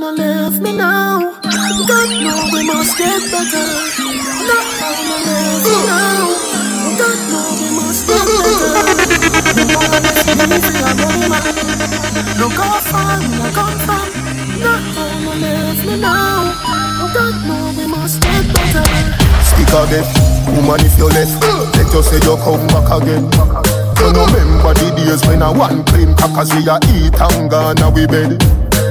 wanna leave me now. God know we must get better. Not wanna leave me now. God know we must get better. The more let's leave me alone. Look how far we are come from. Not wanna leave me now. God know we must get better. Speak again, woman if you left, let you say you come back again. You know remember the days when I one clean crackers we a eat and gone we bed.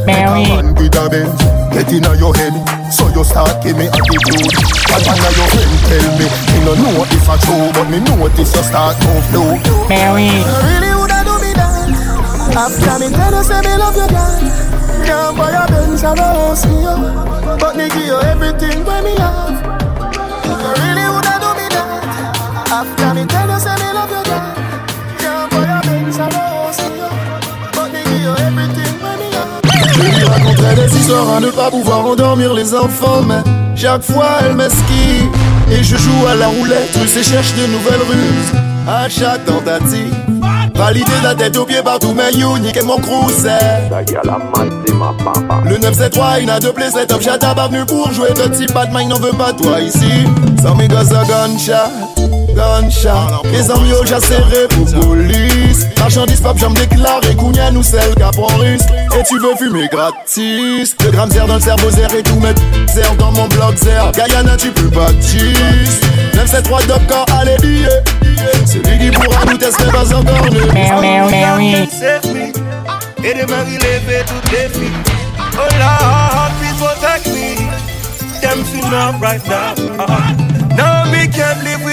Mary. Man with a bench, get in your head. So you start give me attitude. And one of your friend tell me, me no know if I true, but me notice you start to flow. Mary. You really woulda do me that. After me tell you say me love you, God. Can't buy a Benz or a house for you, but me give you everything when me have. Des histoires à ne pas pouvoir endormir les enfants, mais chaque fois elle m'esquive et je joue à la roulette russe et cherche de nouvelles ruses à chaque tentative. Validé la tête aux pieds partout, mais unique et mon c'est Le 973, il a play setup, j'attends pas venu pour jouer de type Batman, n'en veut pas toi ici. Sans à gunshot gunshot Les amis au serré pour police. Marchandise pop j'aime déclaré Kounia nous celle qui prend russe Et tu veux fumer gratis. Le gramme zère dans le cerveau zère et tout mettre zère dans mon bloc zère. Guyana tu peux pas 973 Doctor allez billet Celui qui pourra nous tester pas encore ne Mary, Save me toutes les filles. Oh Lord, please protect me Them feel up right now. Now me can't live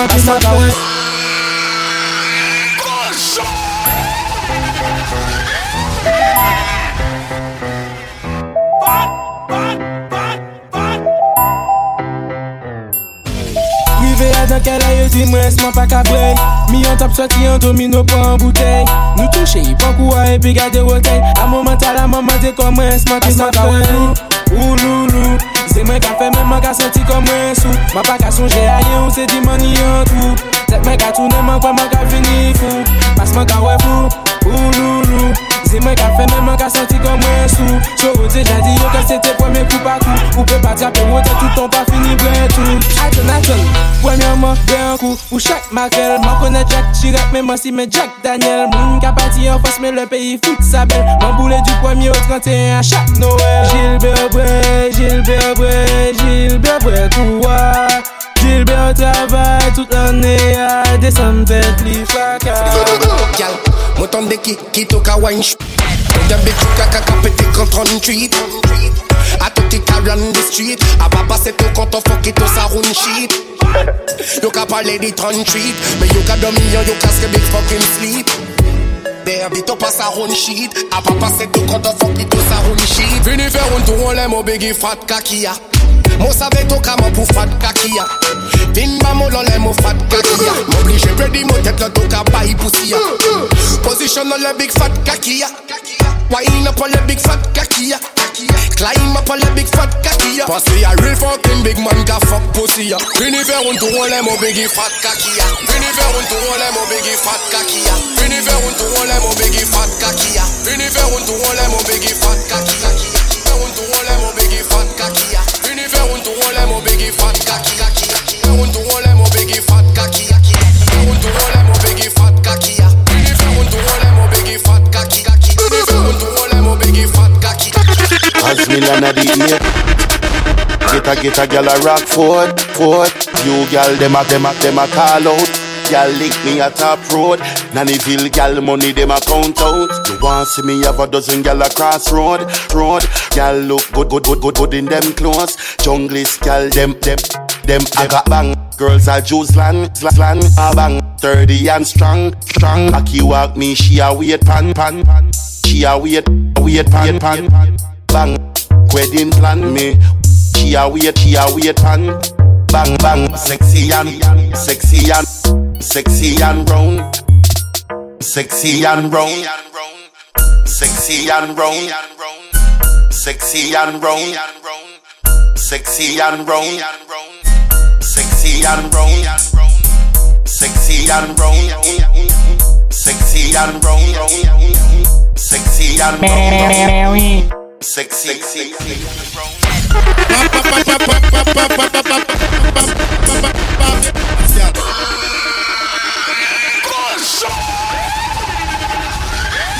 up in my face. Nan kada yo di mwen seman pa ka brey Mi yon tap soti yon domino pa an bouteil Nou touche yi pan kouwa e pi gade wotey A mou mental a mou mente kon mwen seman ki sa brey Ouloulou Se mwen ka fe men man ka senti kon mwen sou. Man pa ka sonje a ye ou se di man yon tou. Tek men ka toune man kwa man ka vini fou. Pas man ka wè fou Ouloulou. Zimen ka fene man ka senti kon mwen sou. Chou ou deja di yo ke se te pweme kou pa kou. Ou pe pa trape tout touton pa fini blen tout Aten aten, pwemyaman be an kou. Ou chak makel, man konen Jack Chirac Men man si men Jack Daniel. Moun ka pati an fos men le peyi fout sa bel. Man boule du pwemye o 31 chak Noël. Gilbert Brey, Gilbert Brey, Gilbert Brey kouwa Gilbert travay tout l'anè a Desem fèt li faka Moton de ki, ki to ka wine sh De big ka ka ka pete contre on treat A to ti ka run the street A pa pase to konton fok ki to sa run shit. Yo ka pale di tron treat Me yo ka domi yo yo kaske big fucking sleep. Baby, to pass a run shit. A pa pase to konton fok ki to sa run shit. Vini fe run to run le mo bigi fat kakia Mo save to ka mo pou fat kakia Vin ba mo lon le mo fat kakia M'oblige ready mo tet le to ka bayi pussy Position on le big fat kakia Wine up on the big fat kakia Climb up on the big fat kakia Parce que a real fucking big man ka fuck pussy ya Vini fe run to run le mo bigi fat kakia Vini fe run to run le mo bigi fat Vini fat kakia Vini fe run to run le mo bigi fat fat kakia Vini fe run to run le mo bigi fat fat kakia Vini fe run to run le bigi fat kakia Vini fe run to run le mo bigi fat kakia As Milan a the get a a gal a rock Ford, Ford. You gal dem a dem a dem a call out. Gal lick me at top road. Nannyville gal money dem a count out. You want see me have a dozen gal across road, road. Gal look good, good, good, good, good in them clothes. Junglist gal dem dem them I got bang. Girls are Jews land, land, a bang. 30 and strong, strong. Aki walk me, she a wait pan, pan. She a wait, wait pan, pan, bang. Wedding plan me. She a wait, she a wait pan. Bang bang, sexy and sexy and sexy and round, sexy wrong and round, sexy and round, sexy and round, sexy and round, sexy and round, sexy and round, sexy and round, sexy and round, sexy, sexy.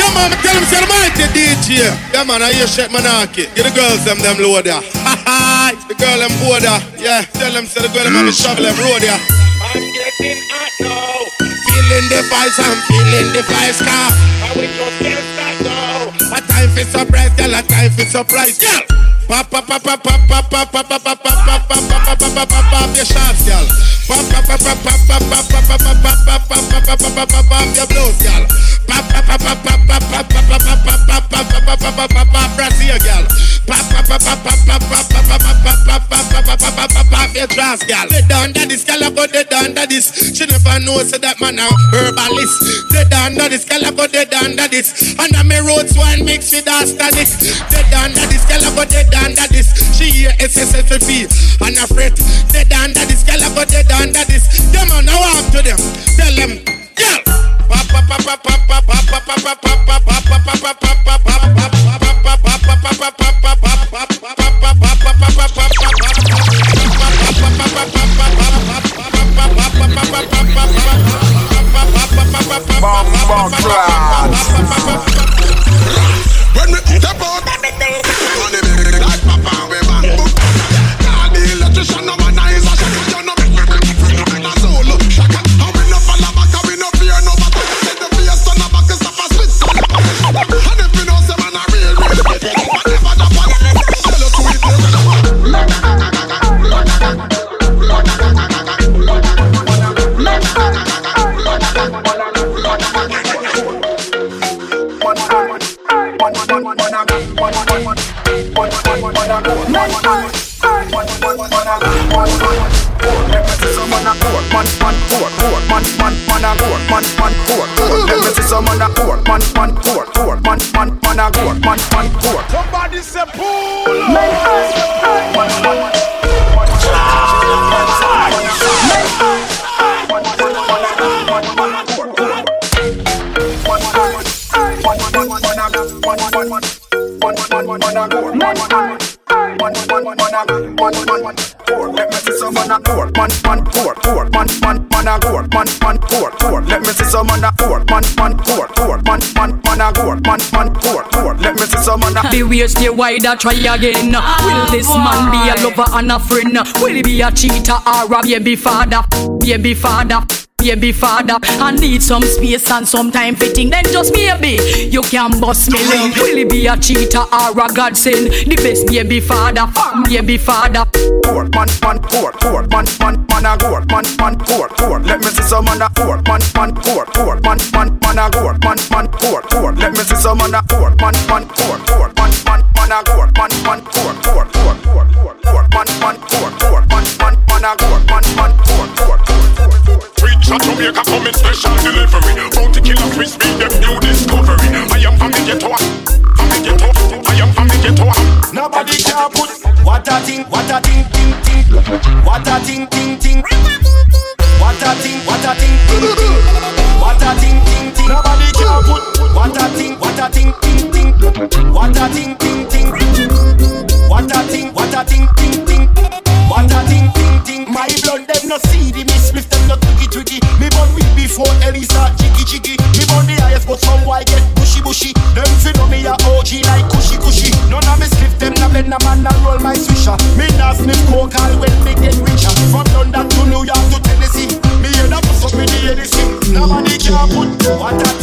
Yeah, man, tell them say the mighty DJ. Yeah, man, I hear shit manaki. Get the girls them them load there. the girl them board there. Yeah, tell them say the girl them have the shovel them road there. I'm getting hot now. Feeling the vibes, I'm feeling the vibes, car. And we just can't stop now. A time for surprise, girl, a time for surprise, girl. Pop, pop, pop, pop, pop, pop, pop, pop, pop, pop, pop, pop, pop, pop, pop, pop, pop, your shots, girl. Pop, pop, pop, pop, pop, pop, pop, pop, pop, pop, pop, pop, pop, pop, pop, pop, pop, pop, your blows, girl. Pop, pop, pop, pop, pop, pop, pop, pop, pop, pop, pop, pop, pop, pop, pop, pop, pop, pop, Brazil, girl. Pop, pop, pop, pop, pop, pop, pop, pop, pop, pop, pop, pop, pop, pop, pop, pop, pop, your dress, girl. They done that this, girl, but they done that this. She never know, say that man a herbalist. They done that this, girl, but they done that this. And I'm a road wine mix with arsenic. They done that this, girl, but they done that this. She hear SSFP and a fret. Done that this, girl, but they done that this. Them on now up to them. Tell them, girl. Pop, pop, pop, pop, pop, pop, pop, pop, pop, pop, pop, pop, pop, man a man man poor. Let me see some man a poor man man poor poor man man man a poor man man poor poor. Let me see some man a poor man man poor poor man man man a poor man man poor poor. Let me see some man. The way stay wider, try again. Will this man be a lover and a friend? Will he be a cheater or a baby father? Baby father. Baby father, I need some space and some time fitting. Then just maybe you can bust me link. Will he be a cheater or a godsend? The best baby father, baby father. court, man, man, court, court, man, man, man, a court, man, man, court, court. Let me see some on the court, man, man, court, court, man, man, man, a court, man, man, court, court. Let me see some on the court, man, man, court, court, man, man, man, a court, man, man, court, court, court, court, court, court, man, man, court, man, man, man, a man, Preach at Jamaica coming special delivery. Bounty killer crispy, them new discovery. I am from the ghetto, from the ghetto. I am from the ghetto. Nobody can put what a thing, what a thing, ting ting, what a thing, ting ting, what a thing, what a thing, ting ting, what a thing, ting ting. Nobody can put what a thing, what a thing, ting ting, what a thing, ting ting, phone, Ellie start jiggy jiggy. Me on the highest, but some boy get bushy bushy. Them fi know me a OG like cushy cushy. None of me slip them na bend a man na roll my swisher. Me na sniff coke all when me get richer. From London to New York to Tennessee, me head up up me the Hennessy. Nobody can put what I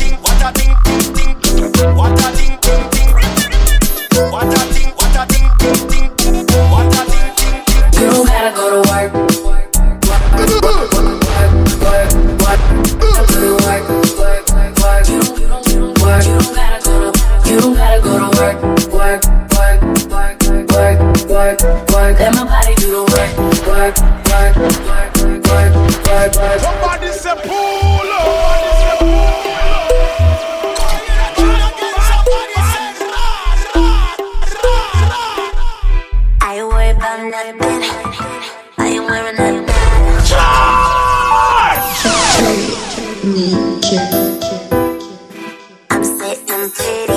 pretty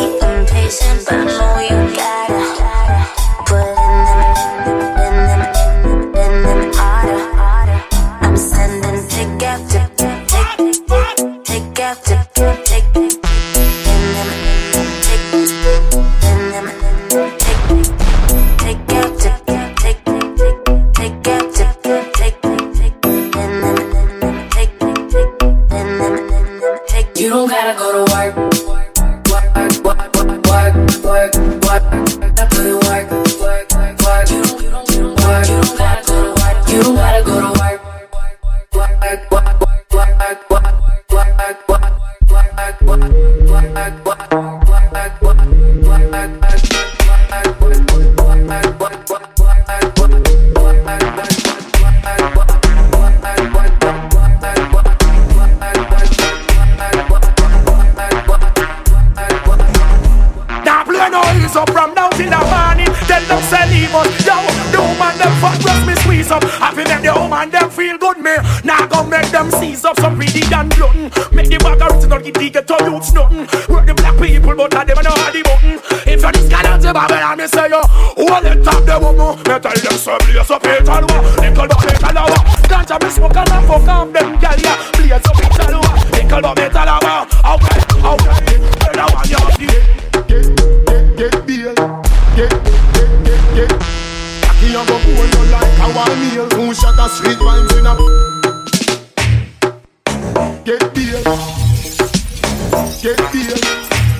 Get beer,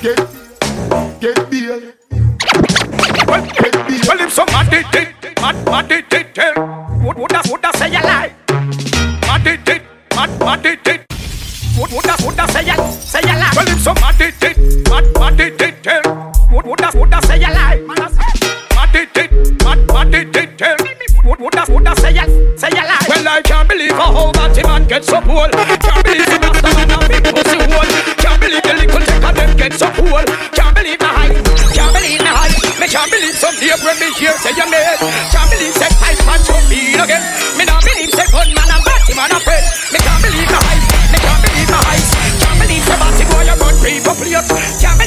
get, get beer. Well, get beer. Well, if somebody did, mad, mad did, did, did. What what, I, what, I say a lie? Mad did, did, mad, mad did, did. What what, I, what, I say a, say a lie? Well, if somebody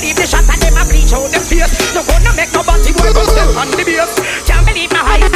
believe the shot and them a bleach out them face. No gonna make nobody boy go step on the base. Can't believe my eyes.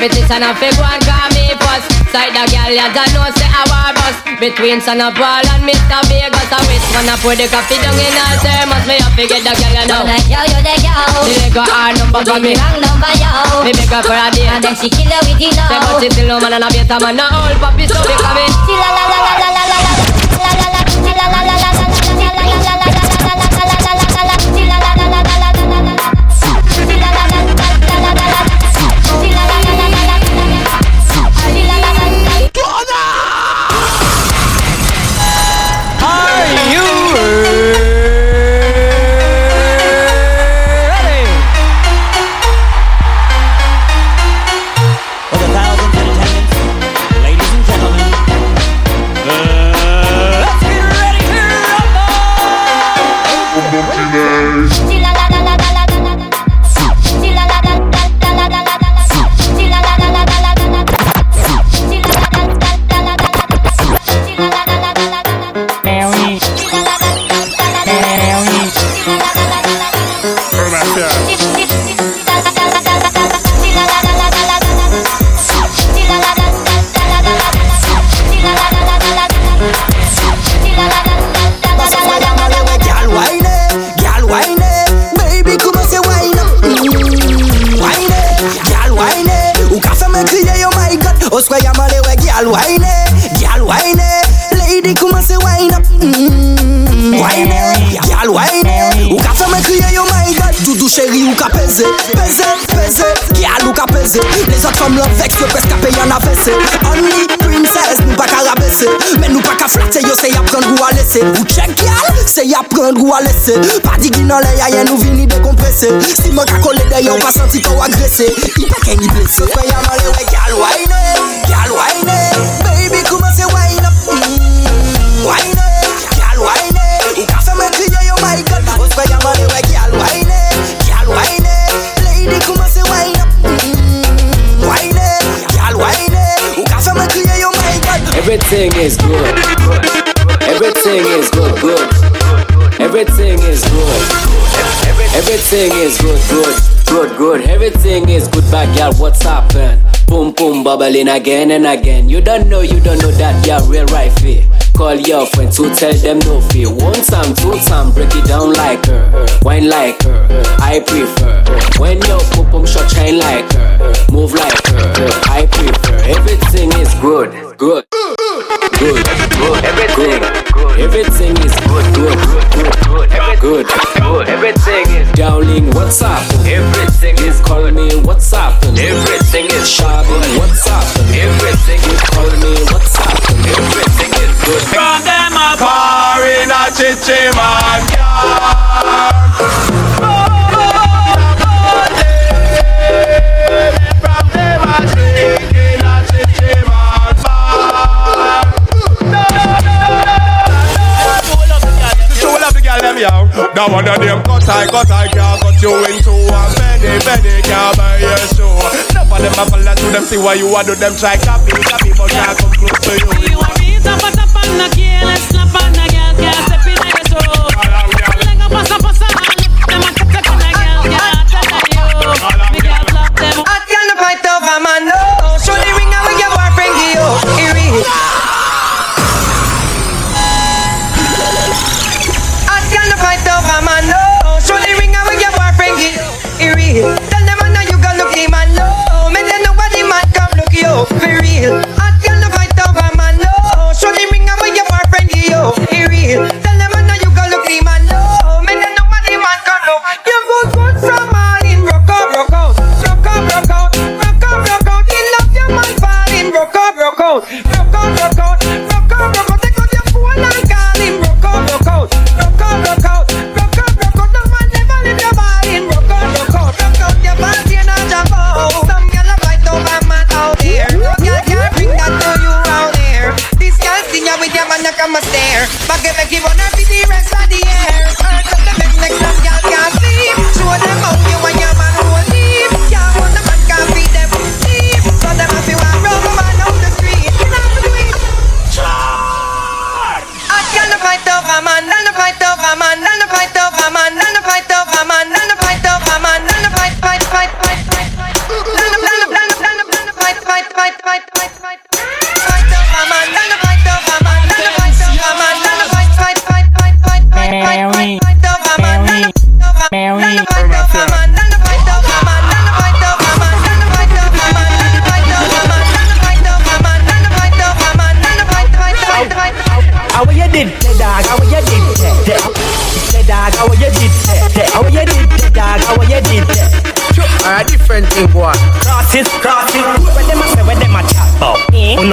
competition of big one call me boss. Side the girl ya don't know say I war boss. Between son of Paul and Mr. Vegas I wish Wanna pour the coffee down in a thermos Me up get the girl ya know Like yo yo the girl The nigga hard number got me wrong number yo Me make her for a date And then she kill her with you now Say but she still no man and a better man No old puppy so be coming She la la la la la la pren gou a lese Pa di ki nan vini Si blese gal wine, gal wine Baby kouman se wine up? Mm, Wine, gal wine Ou yo my god. Gal wine, gal wine Lady kouman se wine up? Mm, Wine, gal wine Ou yo my god. Everything is good. Everything is good. Everything is good. Everything is good, good, good, good. Everything is good, bad girl. What's happen? Boom, boom, bubbling again and again. You don't know, you don't know that you're real right fit. Call your friends to tell them no fear. One time, two time, break it down like her. Wine like her. I prefer. When your pum pum shot shine like her. Move like her. I prefer. Everything is good, good, What's up? Everything is call me. What's up? Everything is shopping. What's up? Everything is call me. What's up? Everything is good. From them a par in a chichi man Now one of them cut I, cut I can't you into a penny, penny can't buy your show. Enough of them a follow to them, see why you a do them try copy, copy, but can't come close to you.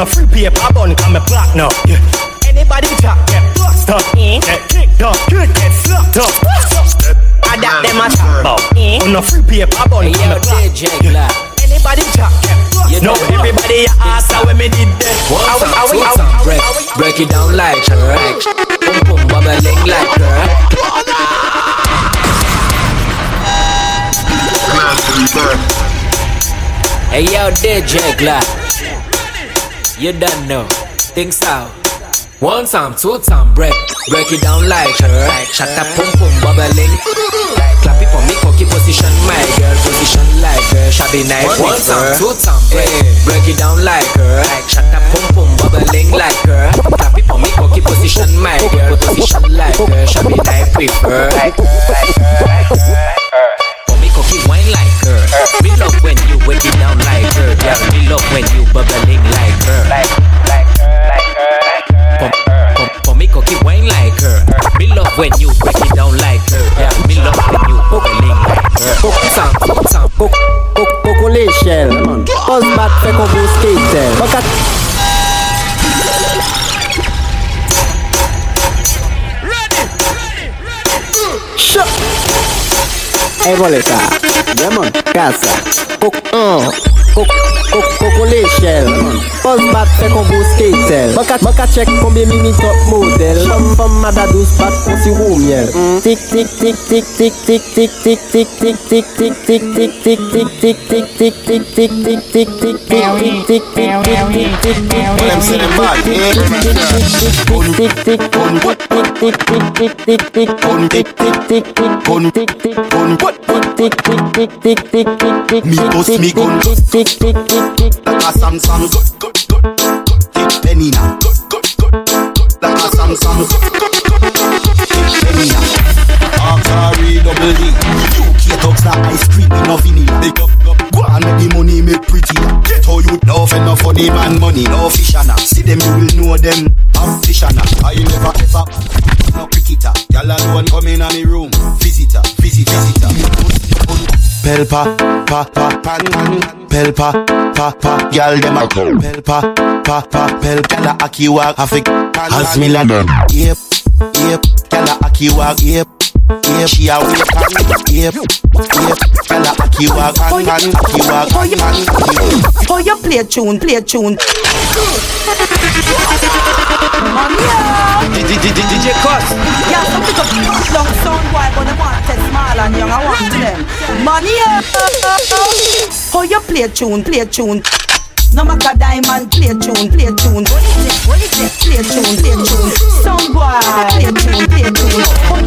Free paper bun, come a black now. Yeah. Anybody chat get bust up, eh. get kicked up, get get slapped up. And that them a chat about, on no free paper bun, come a black. Yeah. Anybody chat get bust No, everybody a ask how when me did that. One How- time, how- two time, break, break it down like her. Boom boom bubbling like her. Hey yo, DJ Glad. You don't know. Think so. One time, two time, break, break it down like her. Shut up, pum pum bubbling. Clap it for me, cocky pussy shabby night One time, two time, break, eh, break it down like her. Shut up, pum pum, bubbling like her. Tap it on me, cocky position, my girl, position like her. Shabby night with her. For cocky wine like her. Me love when you break it down like her. Yeah, me love when you bubbling like her. Like, like her, like her, like her. For, for, for me, cocky wine like her. Me love when you break it down like her. Yeah, me love when you bubbling like her. Time, time, Coco l'échelle Pose bat fait qu'on vous skate Fuck Hey boleta Demon Casa Coco. Uh. Coco Koko le Poz bat fe kombo skater Baka chek kombi mimi top model Chom fom madadous bat konsi wou miel Like a Samsung. Good, good, good, good. Tick penny now. Archery double D. UK talks like ice cream in a vanilla. Big up. Go and make the money make pretty. Get how you love and for the man money. No fish and a. See them you will know them. I'm fish and a. I never ever. No cricketer. Y'all alone come in on the room. Visitor, visit, visitor. Pelpa, pa, pa, pan, pan. Pelpa, pa, pa. Girl dem a Pelpa, pa, pa. Pel, gyal a aki walk. A pan, As me land. Yep, yep. Gyal a aki walk. Yep. Yep, she a wait pan, yep, yep. Gyal a aki walk, pan, pan, aki walk, pan, pan, aki walk. Oh, you play tune, play tune. Oh. DJ Cuss. Yeah, some pick up long sound boy, but they want to small and young. I want them. Money, oh, you play tune, play tune. No matter diamond, play tune, play tune. What is it? What is it? Play tune, play tune. Sound boy, play a tune, play a tune.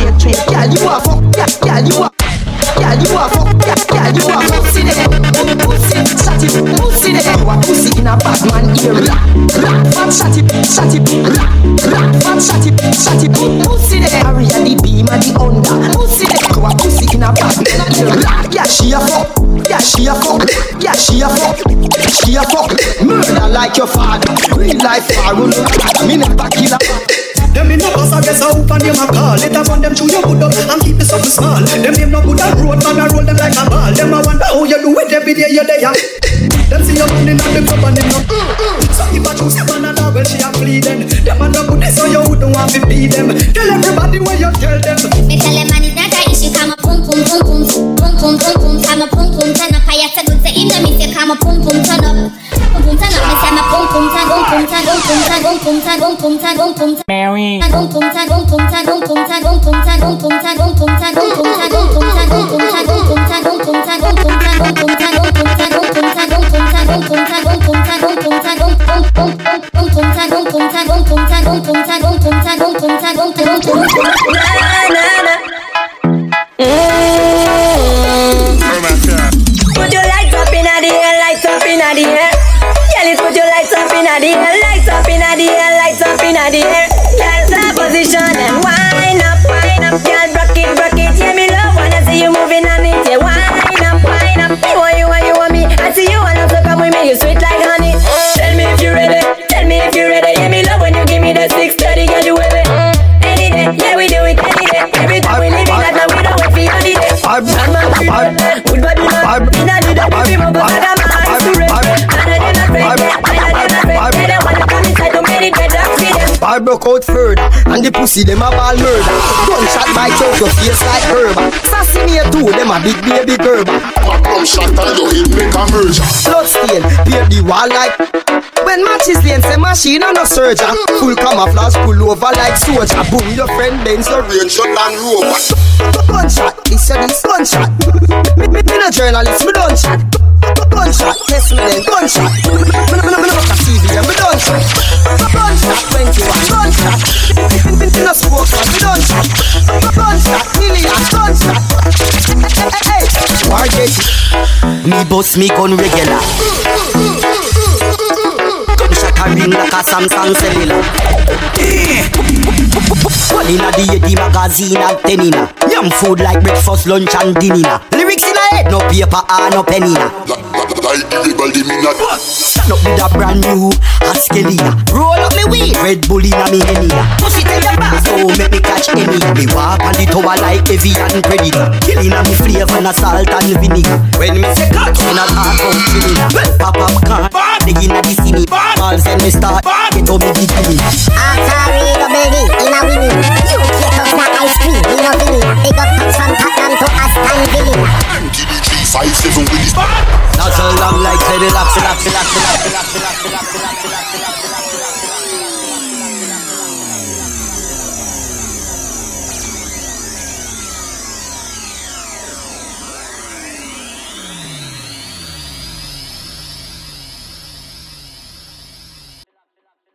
Girl, you a fuck. Girl, you a. Girl, you a fuck. Girl, you a pussy there. Pussy, shut it. Pussy there. You a pussy in a bad man ear. Rap, rap, fat, shut it, shut it. Rap, rap. Pussy there. Area the beam and the under. Pussy there. You a pussy in a bad man yeah, She a fuck, yeah, she a fuck, yeah, she a fuck, she a fuck. Murder like your father, real life Farun. Me never kill a Them in bus, I hope and them a call. Later on them chew your hood up and keep it something small. Them name no good and road man, I roll them like a ball. Them I wonder how you do it every day you're there. Them see you running and them up and them no. So if I choose your banana, well she a then. Them a no good, so you wouldn't want to be them. Tell everybody what you tell them. Me tell them man it's not a issue Come a pum pum pum pum Pum pum pum pum Come a pum pum turn up I say good say in the me come a pum pum turn up Pum pum turn up Me say pum Mary. And the pussy them a ball murder. Gunshot by choke your face like herb. Sassy me too, them a big baby curb. Come shot and you hit make a merger. Blood stain, pair the wall like when matches lane say machine and no surgeon Full camouflage pull over like soldier. Boom your friend Benz your range shot and rover. Gunshot, this your this gunshot Me, me, me no journalist, me done shot. Gunshot, test me then gunshot. Me no, me no, me no fuck a TV, yeah, me done shot. Gunshot, 21, gunshot Me, me, me no smoke, man, me done shot. Gunshot, million, gunshot Hey, hey, hey, war Me bust me gun regular. Gunshot a ring like a Samsung cellular One inna the Yeti magazine and ten inna Yum food like breakfast, lunch and dinner Lyrics in a head, no paper or no pen inna style everybody me not Stand up with a brand new Askelia Roll up me weed. Red Bull in a me henia Pussy tell your boss So make me catch any. Me walk on the tower like Evian Predator Killing a me flavor and a salt and vinegar. When me say catch Me not hard out criminal Pop up can Dig in a the city. Balls and me start Get on me degree Atari baby In a winning. You get off the ice cream In a winning. Big up from Tottenham to Aston Villa. Five seven with his now turn down like Teddy Lap, Lap, Lap, Lap, Lap, Lap, Lap, Lap.